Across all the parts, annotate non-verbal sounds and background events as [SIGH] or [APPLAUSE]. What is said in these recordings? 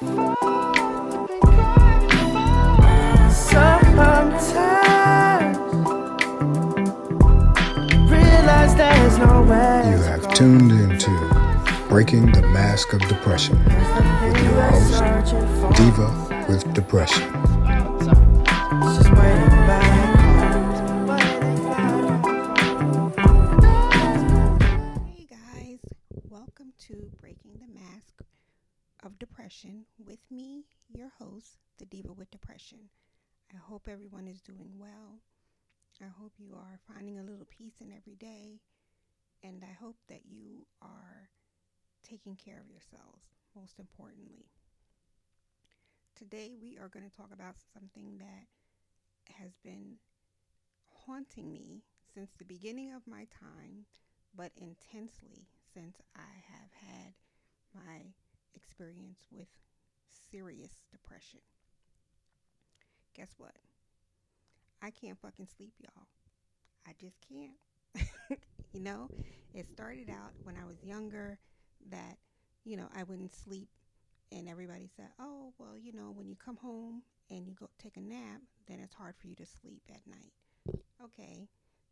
You have tuned into Breaking the Mask of Depression with your host, Diva with Depression. I hope you are finding a little peace in every day. And I hope that you are taking care of yourselves, most importantly. Today, we are going to talk about something that has been haunting me since the beginning of my time, but intensely since I have had my experience with serious depression. Guess what? I can't fucking sleep, y'all. I just can't. [LAUGHS] you know, it started out when I was younger that, you know, I wouldn't sleep and everybody said, "Oh, well, you know, when you come home and you go take a nap, then it's hard for you to sleep at night." Okay.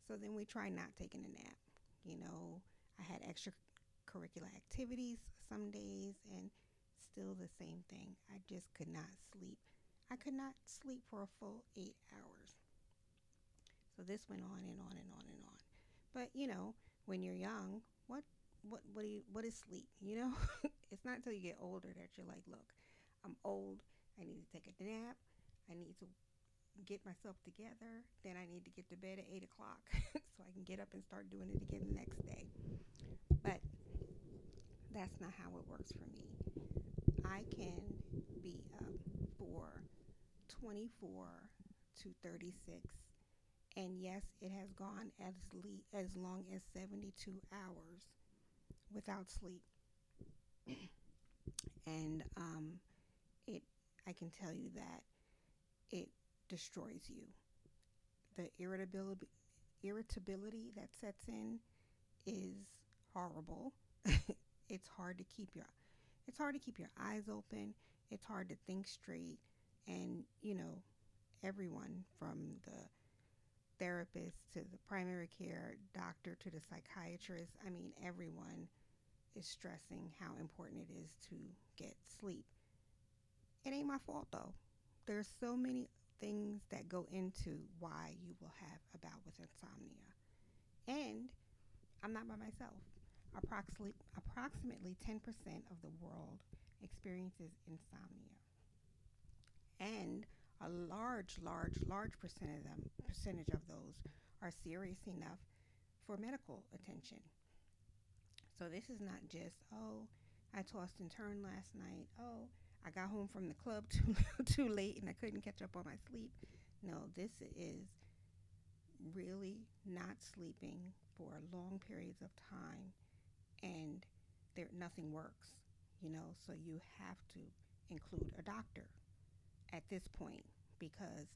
So then we try not taking a nap. You know, I had extracurricular activities some days and still the same thing. I just could not sleep. I could not sleep for a full 8 hours. So this went on and on and on and on. But, you know, when you're young, what what what do you what is sleep, you know? [LAUGHS] it's not until you get older that you're like, look, I'm old. I need to take a nap. I need to get myself together. Then I need to get to bed at eight o'clock [LAUGHS] so I can get up and start doing it again the next day. But that's not how it works for me. I can be up for 24 to 36 and yes, it has gone as le- as long as 72 hours without sleep. [CLEARS THROAT] and um, it I can tell you that it destroys you. The irritability irritability that sets in is horrible. [LAUGHS] it's hard to keep your it's hard to keep your eyes open. It's hard to think straight and you know everyone from the therapist to the primary care doctor to the psychiatrist. I mean everyone is stressing how important it is to get sleep. It ain't my fault though. There's so many things that go into why you will have a bout with insomnia. And i'm not by myself. Approximately approximately 10% of the world experiences insomnia. And a large, large, large percentage of them, percentage of those are serious enough for medical attention. So this is not just oh, I tossed and turned last night. Oh, I got home from the club [LAUGHS] too too late and I couldn't catch up on my sleep. No, this is really not sleeping for long periods of time and there nothing works, you know, so you have to include a doctor at this point because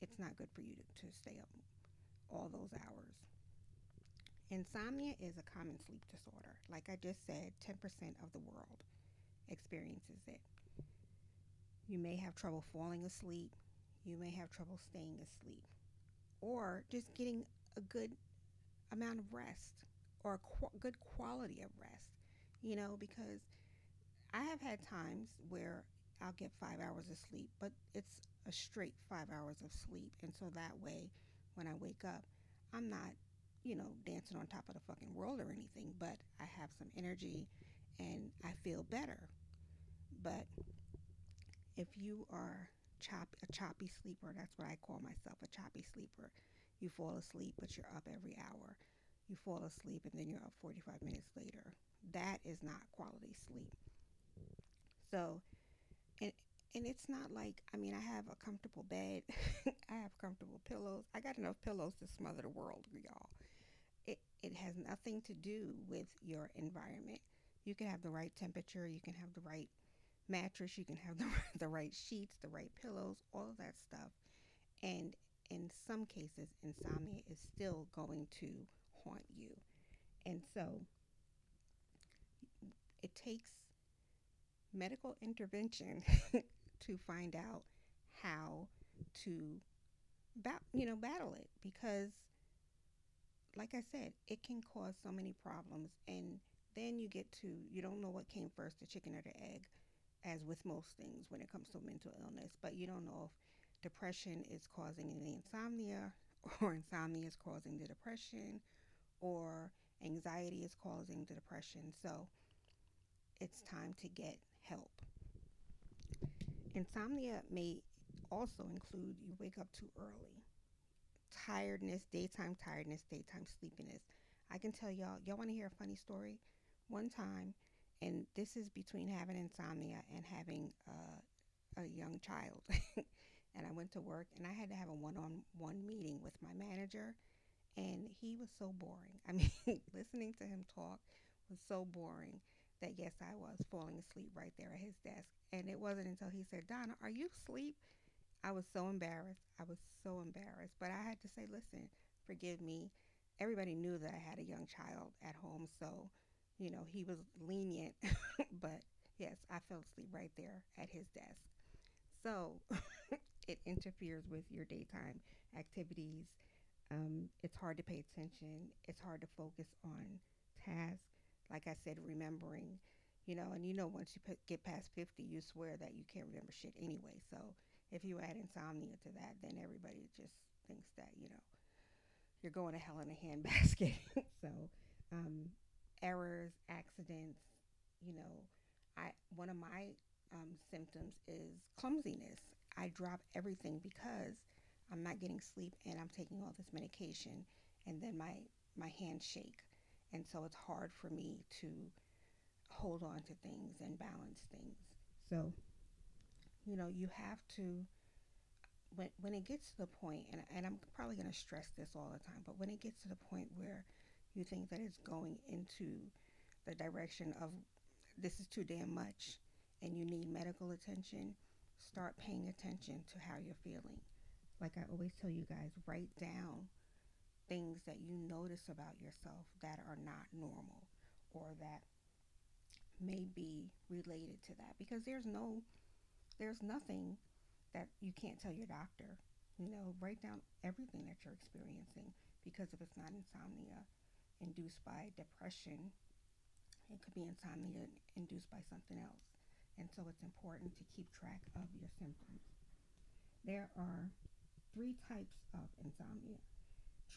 it's not good for you to, to stay up all those hours. Insomnia is a common sleep disorder. Like I just said, 10% of the world experiences it. You may have trouble falling asleep. You may have trouble staying asleep. Or just getting a good amount of rest or a qu- good quality of rest. You know, because I have had times where I'll get five hours of sleep, but it's a straight five hours of sleep. And so that way, when I wake up, I'm not, you know, dancing on top of the fucking world or anything, but I have some energy and I feel better. But if you are chop, a choppy sleeper, that's what I call myself a choppy sleeper. You fall asleep, but you're up every hour. You fall asleep and then you're up 45 minutes later. That is not quality sleep. So and it's not like I mean I have a comfortable bed, [LAUGHS] I have comfortable pillows. I got enough pillows to smother the world, y'all. It it has nothing to do with your environment. You can have the right temperature, you can have the right mattress, you can have [LAUGHS] the the right sheets, the right pillows, all of that stuff. And in some cases, insomnia is still going to haunt you. And so it takes medical intervention [LAUGHS] to find out how to bat, you know battle it because like I said, it can cause so many problems and then you get to you don't know what came first, the chicken or the egg, as with most things when it comes to mental illness, but you don't know if depression is causing the insomnia [LAUGHS] or insomnia is causing the depression or anxiety is causing the depression. So it's time to get help. Insomnia may also include you wake up too early, tiredness, daytime tiredness, daytime sleepiness. I can tell y'all, y'all want to hear a funny story? One time, and this is between having insomnia and having uh, a young child. [LAUGHS] and I went to work and I had to have a one on one meeting with my manager. And he was so boring. I mean, [LAUGHS] listening to him talk was so boring that yes, I was falling asleep right there at his desk. And it wasn't until he said, Donna, are you asleep? I was so embarrassed. I was so embarrassed. But I had to say, listen, forgive me. Everybody knew that I had a young child at home. So, you know, he was lenient. [LAUGHS] but yes, I fell asleep right there at his desk. So [LAUGHS] it interferes with your daytime activities. Um, it's hard to pay attention. It's hard to focus on tasks. Like I said, remembering, you know, and you know, once you put, get past 50, you swear that you can't remember shit anyway. So if you add insomnia to that, then everybody just thinks that, you know, you're going to hell in a handbasket. [LAUGHS] so, um, errors, accidents, you know, I, one of my um, symptoms is clumsiness. I drop everything because I'm not getting sleep and I'm taking all this medication and then my my hands shake. And so it's hard for me to hold on to things and balance things. So, you know, you have to when when it gets to the point and and I'm probably going to stress this all the time, but when it gets to the point where you think that it's going into the direction of this is too damn much and you need medical attention, start paying attention to how you're feeling. Like I always tell you guys, write down things that you notice about yourself that are not normal or that may be related to that because there's no there's nothing that you can't tell your doctor. You know, write down everything that you're experiencing because if it's not insomnia induced by depression, it could be insomnia induced by something else. And so it's important to keep track of your symptoms. There are three types of insomnia.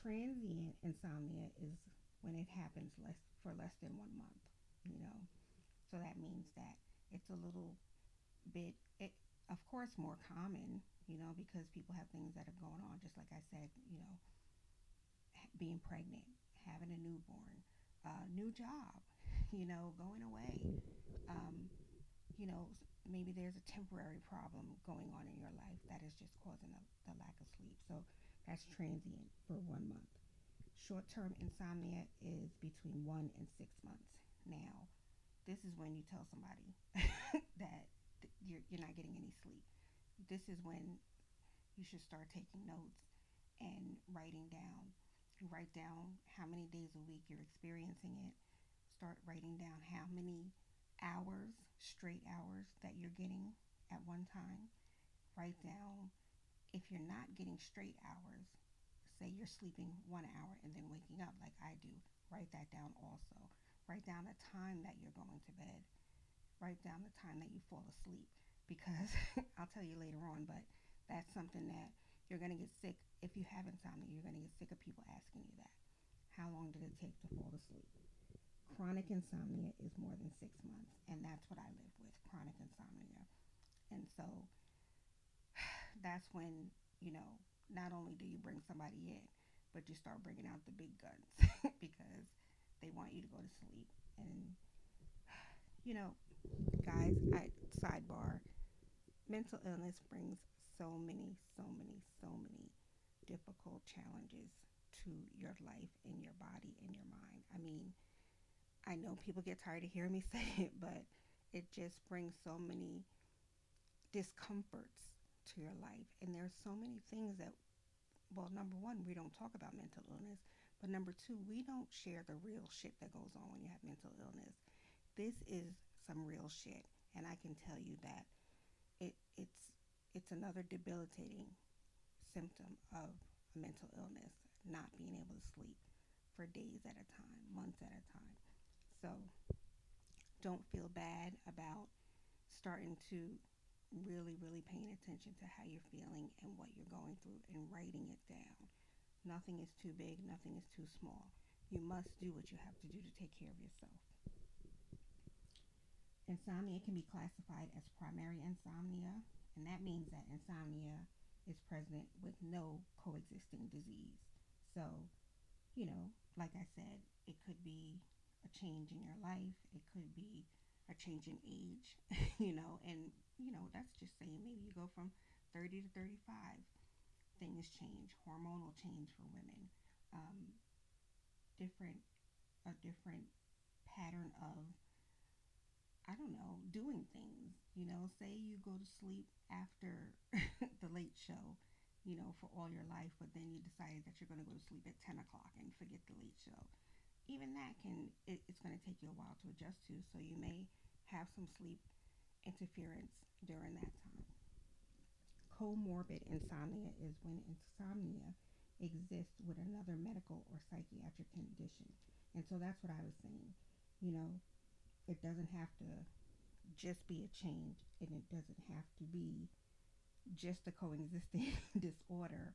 Transient insomnia is when it happens less for less than one month, you know. So that means that it's a little bit, it, of course, more common, you know, because people have things that are going on, just like I said, you know, being pregnant, having a newborn, uh, new job, [LAUGHS] you know, going away, um, you know, maybe there's a temporary problem going on in your life that is just causing a, the lack of sleep. So that's transient for one month. Short term insomnia is between one and six months. Now, this is when you tell somebody [LAUGHS] that you're, you're not getting any sleep. This is when you should start taking notes and writing down. You write down how many days a week you're experiencing it. Start writing down how many hours, straight hours that you're getting at one time. Write down if you're not getting straight hours, say you're sleeping one hour and then waking up like I do, write that down also. Write down the time that you're going to bed. Write down the time that you fall asleep because [LAUGHS] I'll tell you later on, but that's something that you're going to get sick. If you have insomnia, you're going to get sick of people asking you that. How long did it take to fall asleep? chronic insomnia is more than six months, and that's what I live with chronic insomnia. And so that's when, you know, not only do you bring somebody in, but you start bringing out the big guns [LAUGHS] because they want you to go to sleep. And, you know, guys, I sidebar mental illness brings so many, so many, so many difficult challenges to your life and your body and your mind. I mean, I know people get tired of hearing me [LAUGHS] say it, but it just brings so many discomforts to your life. And there's so many things that, well, number one, we don't talk about mental illness. But number two, we don't share the real shit that goes on when you have mental illness. This is some real shit. and I can tell you that it it's it's another debilitating symptom of a mental illness, not being able to sleep for days at a time, months at a time. So don't feel bad about starting to really, really paying attention to how you're feeling and what you're going through and writing it down. Nothing is too big, nothing is too small. You must do what you have to do to take care of yourself. Insomnia can be classified as primary insomnia, and that means that insomnia is present with no coexisting disease. So, you know, like I said, it could be a change in your life, it could be a change in age, [LAUGHS] you know, and, you know, that's just saying maybe you go from 30 to 35. Things change, hormonal change for women, um, different, a different pattern of I don't know, doing things. You know, say you go to sleep after [LAUGHS] the late show, you know, for all your life, but then you decided that you're going to go to sleep at 10 o'clock and forget the late show. Even that can, it, it's going to take you a while to adjust to. So you may have some sleep interference during that time. Comorbid insomnia is when insomnia exists with another medical or psychiatric condition. And so that's what I was saying. You know, it doesn't have to just be a change and it doesn't have to be just a coexisting [LAUGHS] disorder,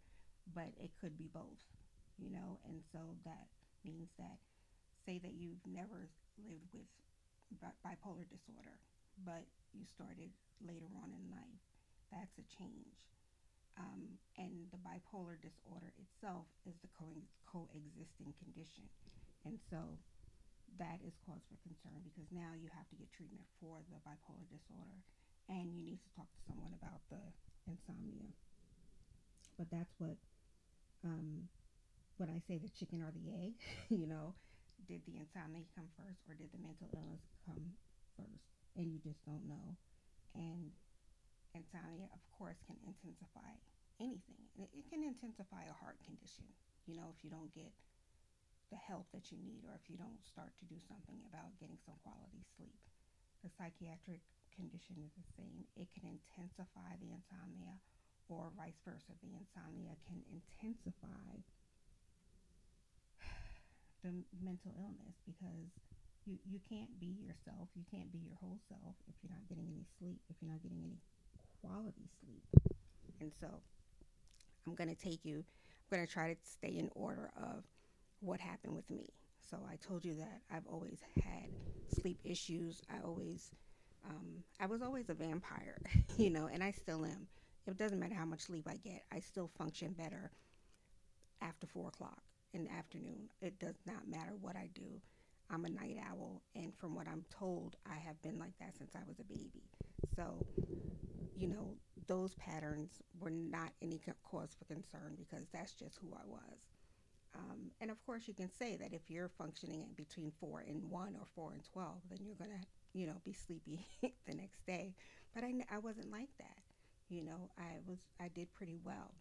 but it could be both, you know, and so that means that say that you've never lived with bipolar disorder, but you started later on in life. That's a change. Um, and the bipolar disorder itself is the co- coexisting condition. And so that is cause for concern because now you have to get treatment for the bipolar disorder and you need to talk to someone about the insomnia. But that's what um, when I say the chicken or the egg, [LAUGHS] you know, did the insomnia come first or did the mental illness come first? And you just don't know. And insomnia, of course, can intensify anything. It, can intensify a heart condition, you know, if you don't get the help that you need or if you don't start to do something about getting some quality sleep. The psychiatric condition is the same. It can intensify the insomnia or vice versa. The insomnia can intensify the mental illness because you, you can't be yourself. You can't be your whole self if you're not getting any sleep, if you're not getting any quality sleep. And so I'm going to take you, I'm going to try to stay in order of what happened with me. So I told you that I've always had sleep issues. I always, um, I was always a vampire, [LAUGHS] you know, and I still am. It doesn't matter how much sleep I get, I still function better after four o'clock in the afternoon. It does not matter what I do. I'm a night owl, and from what I'm told, I have been like that since I was a baby. So, you know, those patterns were not any cause for concern because that's just who I was. Um, and of course, you can say that if you're functioning between four and one or four and 12, then you're going to, you know, be sleepy [LAUGHS] the next day. But I, I wasn't like that. You know, I was, I did pretty well.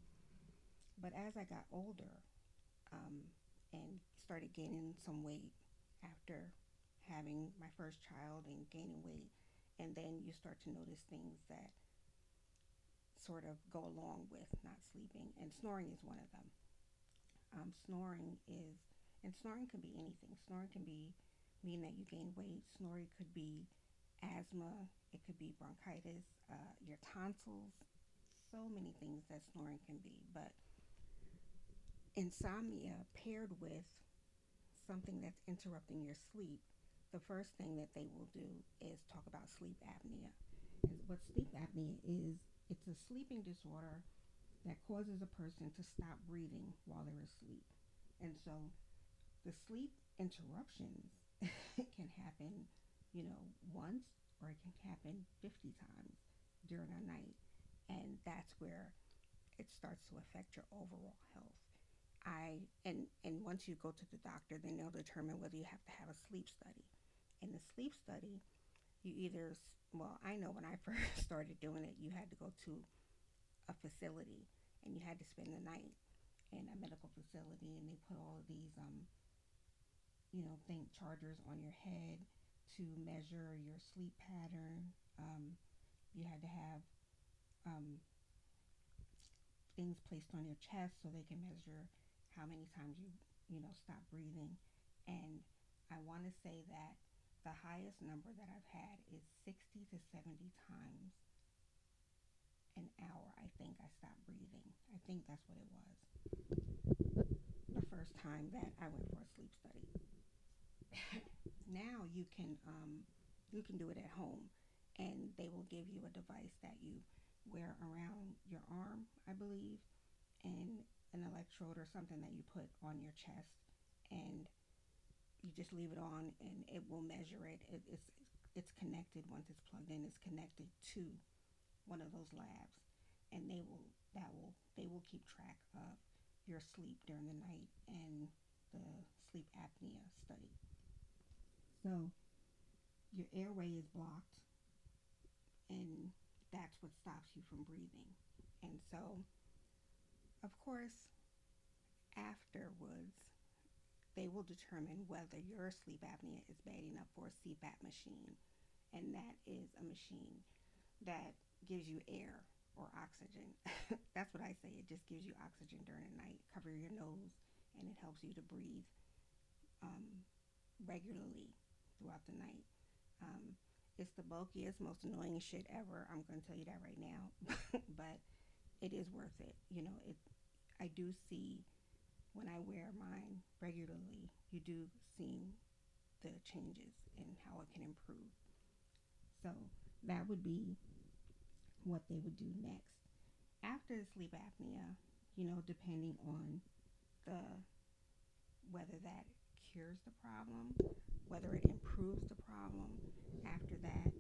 But as I got older um, and started gaining some weight after having my first child and gaining weight, and then you start to notice things that sort of go along with not sleeping, and snoring is one of them um, snoring is, and snoring can be anything. Snoring can be mean that you gain weight. Snoring could be asthma. It could be bronchitis, uh, your tonsils. So many things that snoring can be. But insomnia paired with something that's interrupting your sleep, the first thing that they will do is talk about sleep apnea. And what sleep apnea is, it's a sleeping disorder that causes a person to stop breathing while they're asleep. And so the sleep interruptions [LAUGHS] can happen, you know, once or it can happen 50 times during a night. And that's where it starts to affect your overall health. I and and once you go to the doctor, then they'll determine whether you have to have a sleep study. In the sleep study, you either well, I know when I [LAUGHS] first started doing it, you had to go to a facility and you had to spend the night in a medical facility and they put all of these um you know think chargers on your head to measure your sleep pattern. Um, you had to have um, things placed on your chest so they can measure how many times you you know stop breathing. And I want to say that the highest number that I've had is 60 to 70 times an hour. I think I stopped breathing. I think that's what it was. The first time that I went for a sleep study. [LAUGHS] now you can um, you can do it at home, and they will give you a device that you wear around your arm, I believe, and an electrode or something that you put on your chest, and you just leave it on, and it will measure it. it it's it's connected once it's plugged in. It's connected to one of those labs, and they will that will they will keep track of your sleep during the night and the sleep apnea study. So your airway is blocked, and that's what stops you from breathing. And so, of course, afterwards, they will determine whether your sleep apnea is bad enough for a CPAP machine. And that is a machine that gives you air or oxygen. [LAUGHS] That's what I say. It just gives you oxygen during the night. Cover your nose, and it helps you to breathe um, regularly throughout the night. Um, it's the bulkiest, most annoying shit ever. I'm going to tell you that right now, [LAUGHS] but it is worth it. You know, it. I do see when I wear mine regularly, you do see the changes and how it can improve. So that would be what they would do next. After the sleep apnea, you know, depending on the whether that cures the problem, whether it improves the problem. After that,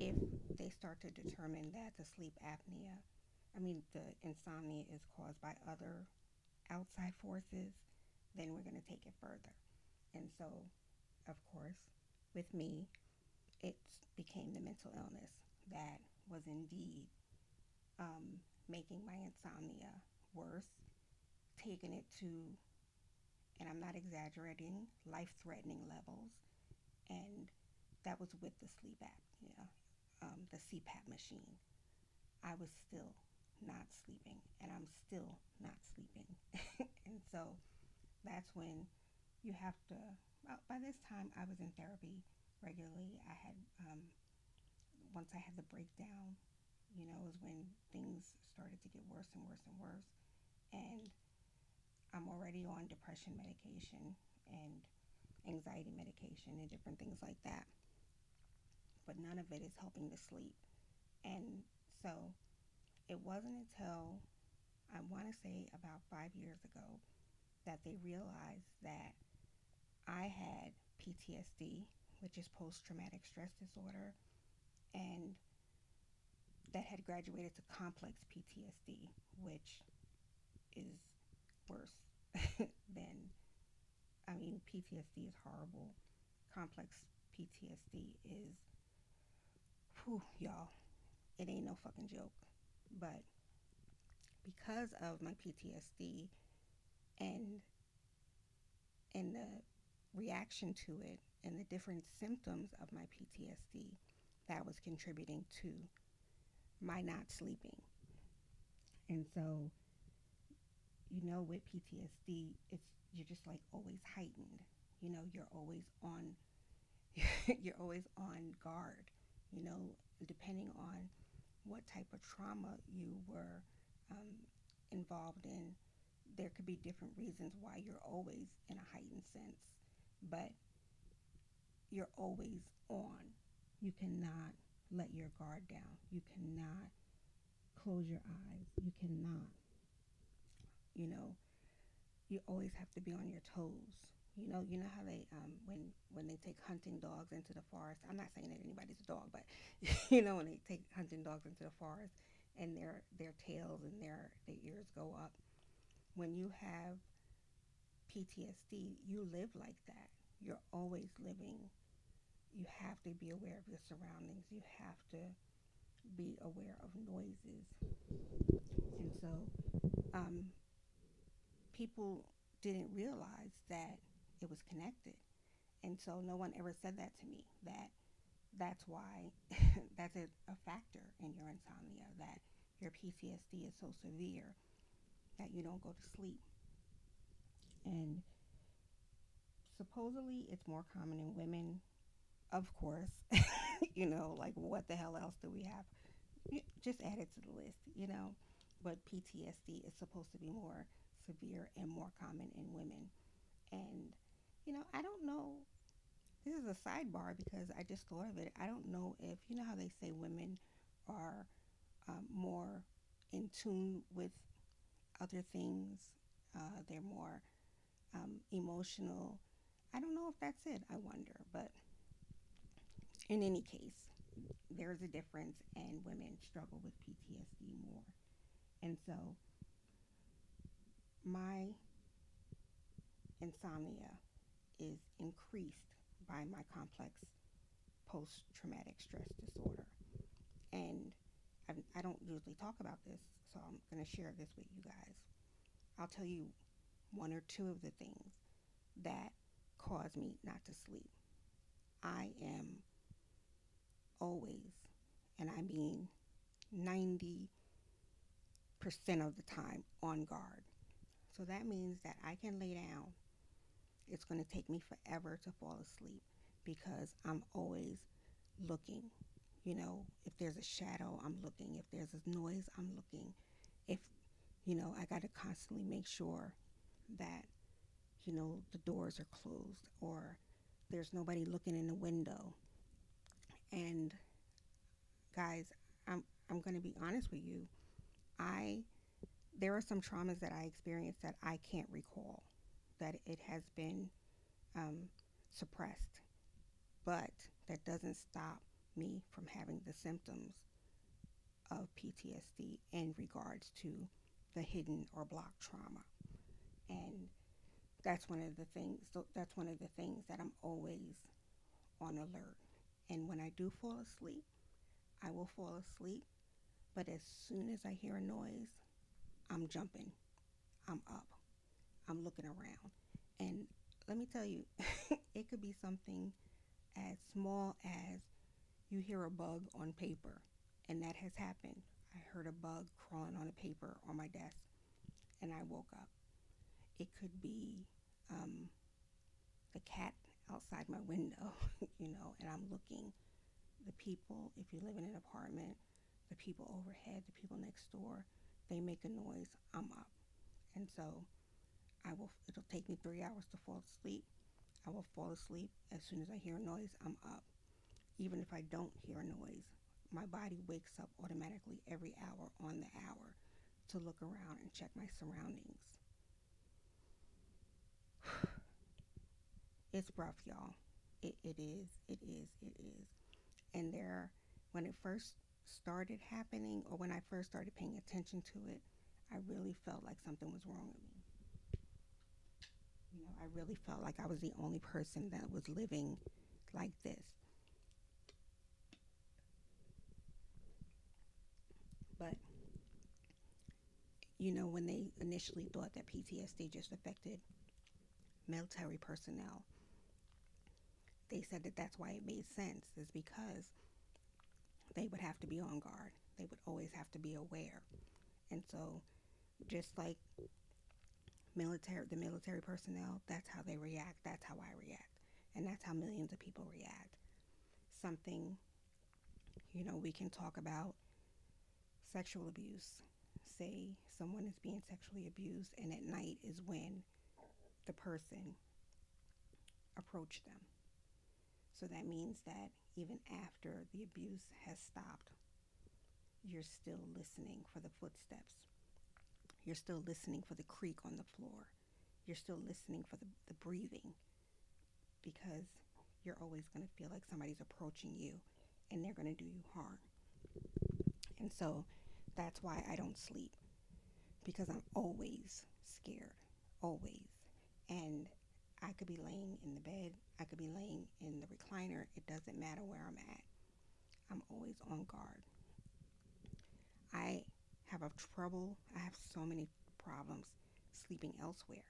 if they start to determine that the sleep apnea, I mean, the insomnia is caused by other outside forces, then we're going to take it further. And so, of course, with me, it became the mental illness that was indeed um, making my insomnia worse, taking it to and I'm not exaggerating, life threatening levels. And that was with the sleep apnea, um, the CPAP machine. I was still not sleeping, and I'm still not sleeping. [LAUGHS] and so that's when you have to, well, by this time, I was in therapy regularly. I had, um, once I had the breakdown, you know, was when things started to get worse and worse and worse. And I'm already on depression medication and anxiety medication and different things like that. But none of it is helping to sleep. And so it wasn't until I want to say about five years ago that they realized that I had PTSD, which is post traumatic stress disorder, and that had graduated to complex PTSD, which is worse [LAUGHS] than, I mean, PTSD is horrible. Complex PTSD is, whew, y'all, it ain't no fucking joke. But because of my PTSD and and the reaction to it and the different symptoms of my PTSD, that was contributing to my not sleeping. And so you know, with PTSD, it's you're just like always heightened. You know, you're always on [LAUGHS] you're always on guard. You know, depending on what type of trauma you were um, involved in, there could be different reasons why you're always in a heightened sense, but you're always on. You cannot let your guard down. You cannot close your eyes. You cannot you know, you always have to be on your toes. You know, you know how they um, when when they take hunting dogs into the forest. I'm not saying that anybody's a dog, but [LAUGHS] you know when they take hunting dogs into the forest and their their tails and their their ears go up. When you have PTSD, you live like that. You're always living. You have to be aware of your surroundings. You have to be aware of noises. And so, um, people didn't realize that it was connected. And so no one ever said that to me that that's why [LAUGHS] that's a, a factor in your insomnia that your PTSD is so severe that you don't go to sleep. And supposedly it's more common in women, of course. [LAUGHS] you know, like what the hell else do we have? Just add it to the list, you know. But PTSD is supposed to be more severe and more common in women. And, you know, I don't know. This is a sidebar because I just thought of it. I don't know if, you know, how they say women are um, more in tune with other things, uh, they're more um, emotional. I don't know if that's it, I wonder. But in any case, there's a difference, and women struggle with PTSD more. And so, my insomnia is increased by my complex post traumatic stress disorder. And I, I don't usually talk about this, so I'm going to share this with you guys. I'll tell you one or two of the things that cause me not to sleep. I am always, and I mean 90% of the time, on guard. So that means that I can lay down. It's going to take me forever to fall asleep because I'm always looking. You know, if there's a shadow, I'm looking. If there's a noise, I'm looking. If, you know, I got to constantly make sure that, you know, the doors are closed or there's nobody looking in the window. And guys, I'm I'm going to be honest with you. I there are some traumas that I experienced that I can't recall, that it has been um, suppressed, but that doesn't stop me from having the symptoms of PTSD in regards to the hidden or blocked trauma. And that's one of the things that's one of the things that I'm always on alert. And when I do fall asleep, I will fall asleep, but as soon as I hear a noise, I'm jumping. I'm up. I'm looking around. And let me tell you, [LAUGHS] it could be something as small as you hear a bug on paper, and that has happened. I heard a bug crawling on a paper on my desk, and I woke up. It could be um, the cat outside my window, [LAUGHS] you know, and I'm looking. The people, if you live in an apartment, the people overhead, the people next door, they make a noise, I'm up. And so I will it'll take me 3 hours to fall asleep. I will fall asleep as soon as I hear a noise, I'm up even if I don't hear a noise, my body wakes up automatically every hour on the hour to look around and check my surroundings. [SIGHS] it's rough, y'all. It, it is, it is, it is. And there, when it first started happening, or when I first started paying attention to it, I really felt like something was wrong with me. You know, I really felt like I was the only person that was living like this. But, you know, when they initially thought that PTSD just affected military personnel, they said that that's why it made sense, is because they would have to be on guard. They would always have to be aware. And so, just like military, the military personnel, that's how they react. That's how I react. And that's how millions of people react. Something, you know, we can talk about sexual abuse. Say someone is being sexually abused, and at night is when the person approached them. So that means that even after the abuse has stopped, you're still listening for the footsteps. You're still listening for the creak on the floor. You're still listening for the, the breathing because you're always going to feel like somebody's approaching you and they're going to do you harm. And so that's why I don't sleep because I'm always scared, always. And I could be laying in the bed, I could be laying in the recliner, it doesn't matter where I'm at. I'm always on guard. I have a trouble, I have so many problems sleeping elsewhere.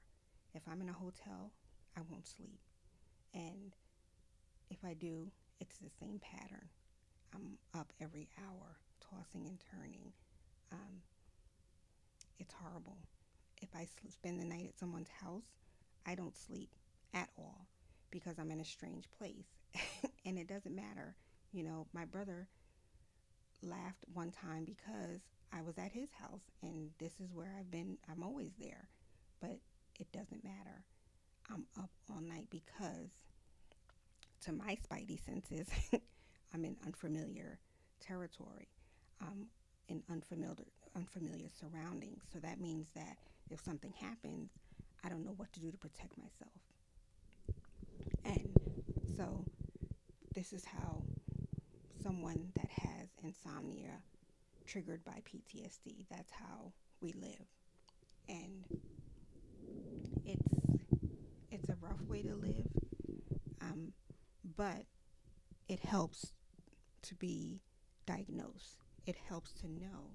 If I'm in a hotel, I won't sleep. And if I do, it's the same pattern. I'm up every hour, tossing and turning. Um, it's horrible. If I spend the night at someone's house, I don't sleep at all because I'm in a strange place. [LAUGHS] and it doesn't matter. You know, my brother laughed one time because I was at his house and this is where I've been. I'm always there. But it doesn't matter. I'm up all night because to my spidey senses, [LAUGHS] I'm in unfamiliar territory. I'm in unfamiliar unfamiliar surroundings. So that means that if something happens, I don't know what to do to protect myself. And so this is how someone that has insomnia triggered by PTSD, that's how we live. And it's it's a rough way to live. Um, but it helps to be diagnosed. It helps to know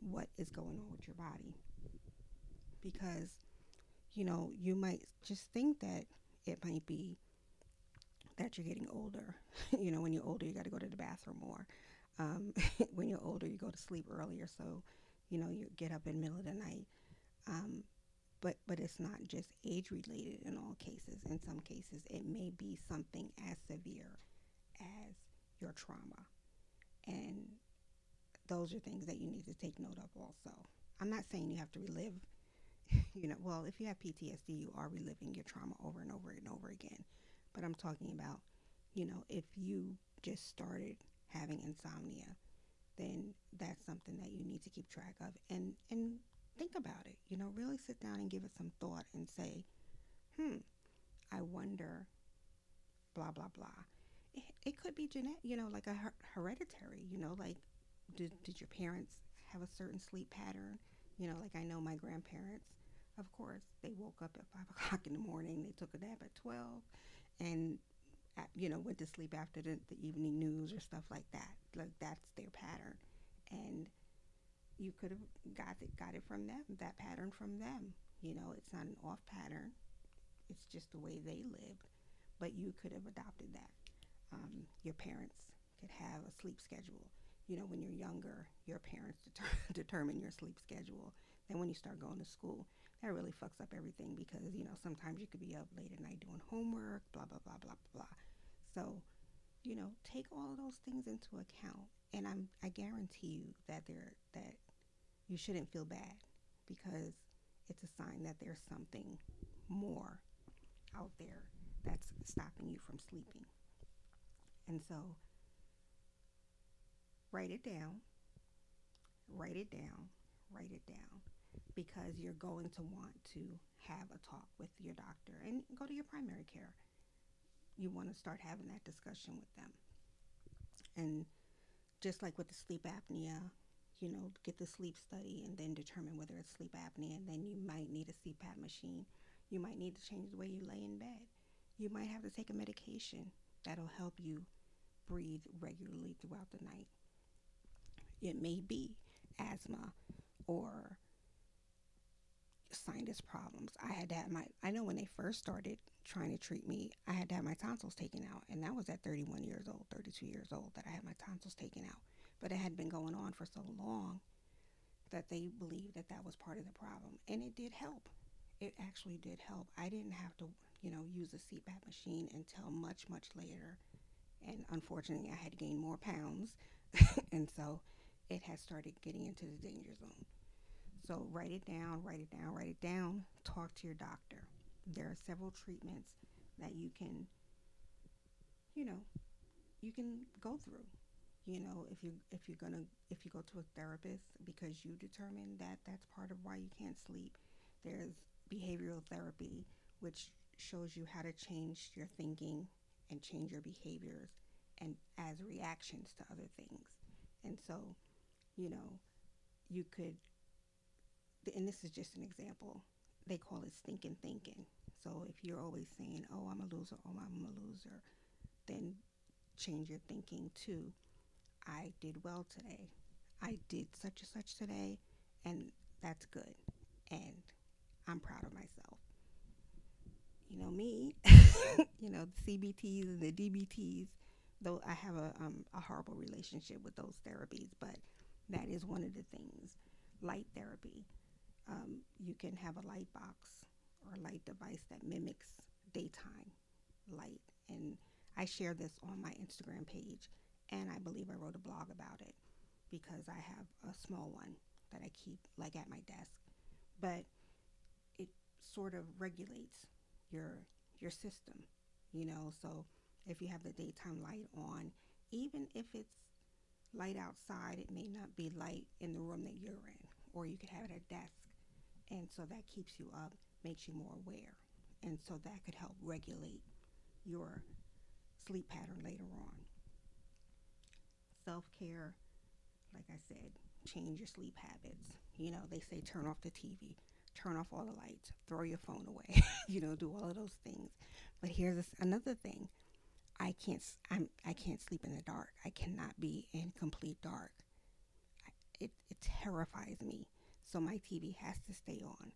what is going on with your body. Because, you know, you might just think that it might be that you're getting older. [LAUGHS] you know, when you're older, you got to go to the bathroom more. Um, [LAUGHS] when you're older, you go to sleep earlier, so you know you get up in the middle of the night. Um, but but it's not just age related in all cases. In some cases, it may be something as severe as your trauma, and those are things that you need to take note of. Also, I'm not saying you have to relive. [LAUGHS] You know, well, if you have PTSD, you are reliving your trauma over and over and over again. But I'm talking about, you know, if you just started having insomnia, then that's something that you need to keep track of and and think about it. You know, really sit down and give it some thought and say, hmm, I wonder, blah, blah, blah. It, it could be genetic, you know, like a her- hereditary, you know, like did, did your parents have a certain sleep pattern? You know, like I know my grandparents, of course, they woke up at 5 [LAUGHS] o'clock in the morning, they took a nap at 12, and, you know, went to sleep after the, the evening news or stuff like that. Like that's their pattern. And you could have got it got it from them that pattern from them. You know it's not an off pattern. It's just the way they lived. But you could have adopted that. Um, your parents could have a sleep schedule. You know when you're younger your parents deter- [LAUGHS] determine your sleep schedule. Then when you start going to school that really fucks up everything because you know sometimes you could be up late at night doing homework blah blah blah blah blah so you know take all of those things into account and I'm I guarantee you that there that you shouldn't feel bad because it's a sign that there's something more out there that's stopping you from sleeping. And so write it down, write it down, write it down because you're going to want to have a talk with your doctor and go to your primary care. You want to start having that discussion with them. And just like with the sleep apnea, you know, get the sleep study and then determine whether it's sleep apnea. And then you might need a CPAP machine. You might need to change the way you lay in bed. You might have to take a medication that'll help you breathe regularly throughout the night. It may be asthma or sinus problems. I had to have my, I know when they first started trying to treat me, I had to have my tonsils taken out. And that was at 31 years old, 32 years old, that I had my tonsils taken out. But it had been going on for so long that they believed that that was part of the problem. And it did help. It actually did help. I didn't have to, you know, use a CPAP machine until much, much later. And unfortunately, I had gained more pounds. [LAUGHS] and so it had started getting into the danger zone. So write it down, write it down, write it down. Talk to your doctor. There are several treatments that you can, you know, you can go through. You know if you if you're gonna if you go to a therapist because you determine that that's part of why you can't sleep there's behavioral therapy which shows you how to change your thinking and change your behaviors and as reactions to other things. And so you know you could and this is just an example they call it stinking thinking so if you're always saying oh i'm a loser oh i'm a loser then change your thinking to I did well today. I did such and such today, and that's good. And I'm proud of myself. you know me, [LAUGHS] you know the CBTs and the DBTs. Though I have a um, a horrible relationship with those therapies, but that is one of the things. Light therapy. Um, you can have a light box or a light device that mimics daytime light, and I share this on my Instagram page, and I believe I wrote a blog about it because I have a small one that I keep like at my desk, but it sort of regulates your your system, you know. So if you have the daytime light on, even if it's light outside, it may not be light in the room that you're in, or you could have it at desk, and so that keeps you up, makes you more aware, and so that could help regulate your sleep pattern later on. Self care, like I said, change your sleep habits. You know, they say turn off the TV, turn off all the lights, throw your phone away, [LAUGHS] you know, do all of those things. But here's another thing. I can't I'm I can't sleep in the dark. I cannot be in complete dark. It it terrifies me. So my TV has to stay on.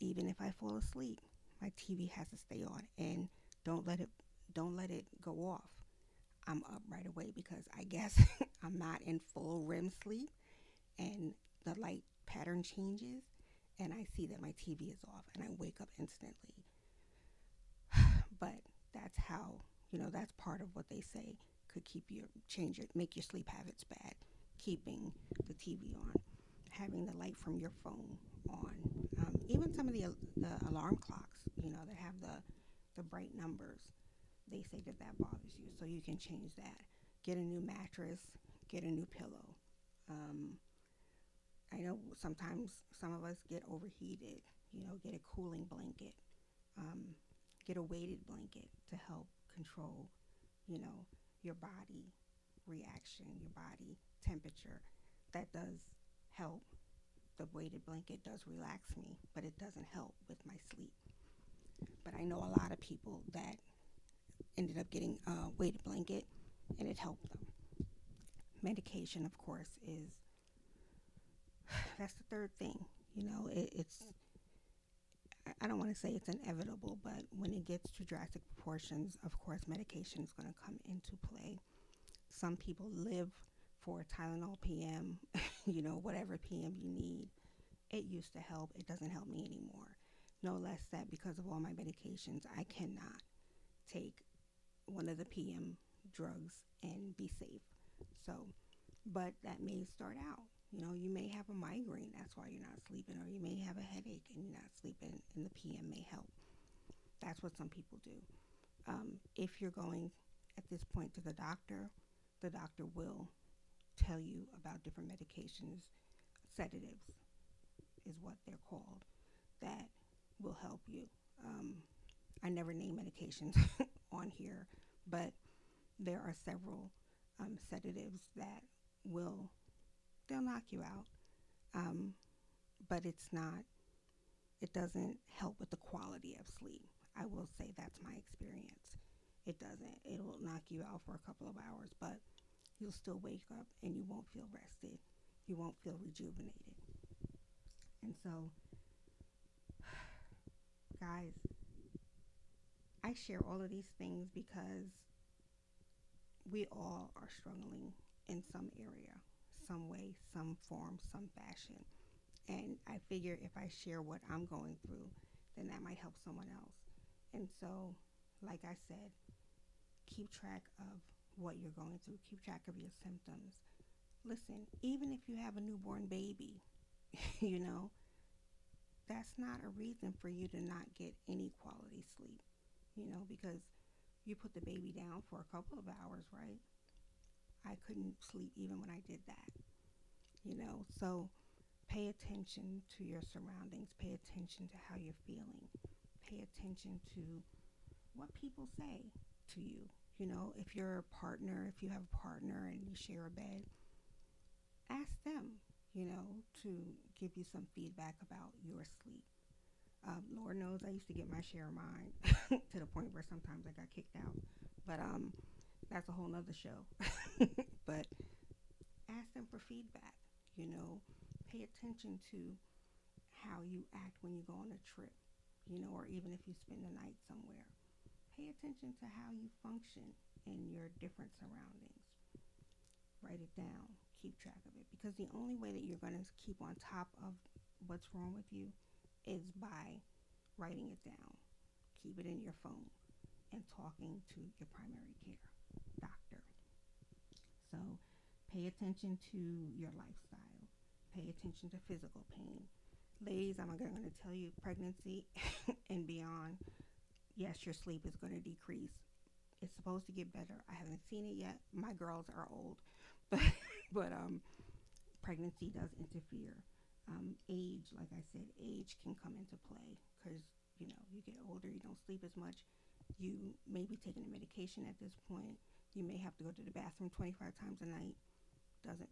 Even if I fall asleep, my TV has to stay on and don't let it don't let it go off. I'm up right away because I guess [LAUGHS] I'm not in full REM sleep and the light pattern changes and I see that my TV is off and I wake up instantly. [SIGHS] but that's how, you know, that's part of what they say could keep your change your make your sleep habits bad. Keeping the TV on, having the light from your phone on, even some of the the alarm clocks, you know, that have the the bright numbers. They say that that bothers you, so you can change that. Get a new mattress, get a new pillow. Um, I know sometimes some of us get overheated. You know, get a cooling blanket, um, get a weighted blanket to help control, you know, your body reaction, your body temperature. That does help. The weighted blanket does relax me, but it doesn't help with my sleep. But I know a lot of people that ended up getting a weighted blanket and it helped them. Medication, of course, is [SIGHS] that's the third thing. You know, it, it's I don't want to say it's inevitable, but when it gets to drastic proportions, of course, medication is going to come into play. Some people live for Tylenol PM, [LAUGHS] you know, whatever PM you need. It used to help. It doesn't help me anymore. No less that because of all my medications, I cannot take one of the PM drugs and be safe. So, but that may start out you know, you may have a migraine, that's why you're not sleeping, or you may have a headache and you're not sleeping, and the PM may help. That's what some people do. Um, if you're going at this point to the doctor, the doctor will tell you about different medications. Sedatives is what they're called, that will help you. Um, I never name medications [LAUGHS] on here, but there are several um, sedatives that will they'll knock you out. Um, but it's not, it doesn't help with the quality of sleep. I will say that's my experience. It doesn't. It will knock you out for a couple of hours, but you'll still wake up and you won't feel rested. You won't feel rejuvenated. And so, [SIGHS] guys, I share all of these things because we all are struggling in some area some way, some form, some fashion. And I figure if I share what I'm going through, then that might help someone else. And so, like I said, keep track of what you're going through, keep track of your symptoms. Listen, even if you have a newborn baby, [LAUGHS] you know, that's not a reason for you to not get any quality sleep, you know, because you put the baby down for a couple of hours, right? I couldn't sleep even when I did that. You know, so pay attention to your surroundings, pay attention to how you're feeling, pay attention to what people say to you. You know, if you're a partner, if you have a partner and you share a bed, ask them, you know, to give you some feedback about your sleep. Um, Lord knows I used to get my share of mine [LAUGHS] to the point where sometimes I got kicked out. But um, that's a whole nother show. [LAUGHS] but ask them for feedback, you know, pay attention to how you act when you go on a trip. you know, or even if you spend the night somewhere. Pay attention to how you function in your different surroundings. Write it down, keep track of it, because the only way that you're going to keep on top of what's wrong with you is by writing it down. Keep it in your phone and talking to your primary care doctor. So pay attention to your lifestyle. Pay attention to physical pain. Ladies, I'm going to tell you pregnancy [LAUGHS] and beyond, yes, your sleep is going to decrease. It's supposed to get better. I haven't seen it yet. My girls are old, [LAUGHS] but but um, pregnancy does interfere. Um, age, like I said, age can come into play because you know you get older, you don't sleep as much. You may be taking a medication at this point. You may have to go to the bathroom 25 times a night. Doesn't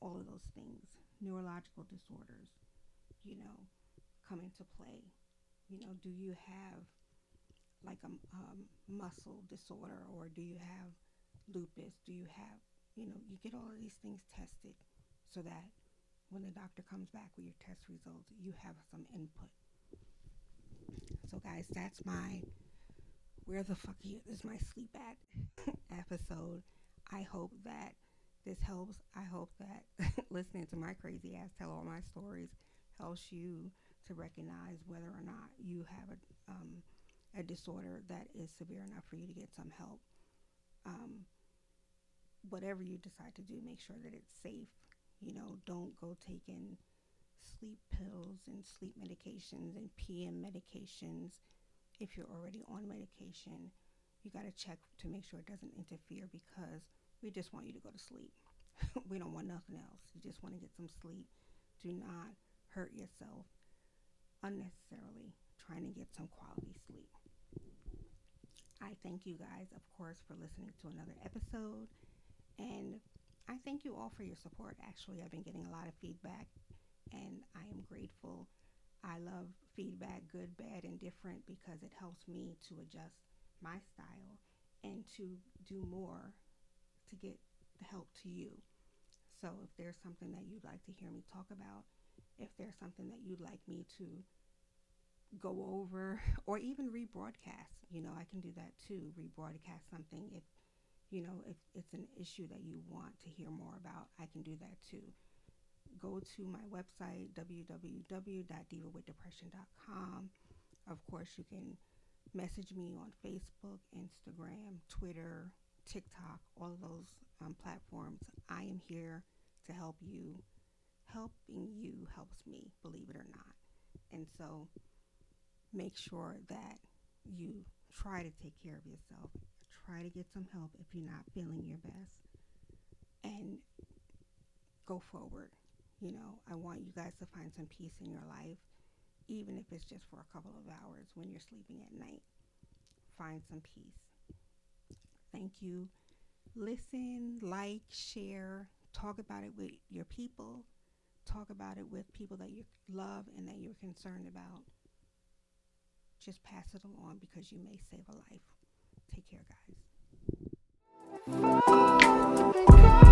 all of those things, neurological disorders, you know, come into play. You know, do you have like a um, muscle disorder or do you have lupus? Do you have, you know, you get all of these things tested so that when the doctor comes back with your test results, you have some input. So, guys, that's my where the fuck is my sleep at [LAUGHS] episode. I hope that this helps. I hope that [LAUGHS] listening to my crazy ass tell all my stories helps you to recognize whether or not you have a, um, a disorder that is severe enough for you to get some help. Um, whatever you decide to do, make sure that it's safe. You know, don't go taking sleep pills and sleep medications and PM medications if you're already on medication. You got to check to make sure it doesn't interfere because we just want you to go to sleep. [LAUGHS] we don't want nothing else. You just want to get some sleep. Do not hurt yourself unnecessarily trying to get some quality sleep. I thank you guys, of course, for listening to another episode. And I thank you all for your support. Actually, I've been getting a lot of feedback and I am grateful. I love feedback, good, bad, and different, because it helps me to adjust my style and to do more to get the help to you. So if there's something that you'd like to hear me talk about, if there's something that you'd like me to go over [LAUGHS] or even rebroadcast, you know, I can do that too. Rebroadcast something if you know, if it's an issue that you want to hear more about, I can do that too. Go to my website, www.divawithdepression.com. Of course, you can message me on Facebook, Instagram, Twitter, TikTok, all of those um, platforms. I am here to help you. Helping you helps me, believe it or not. And so make sure that you try to take care of yourself. Try to get some help if you're not feeling your best. And go forward. You know, I want you guys to find some peace in your life, even if it's just for a couple of hours when you're sleeping at night. Find some peace. Thank you. Listen, like, share, talk about it with your people, talk about it with people that you love and that you're concerned about just pass it along because you may save a life. Take care, guys.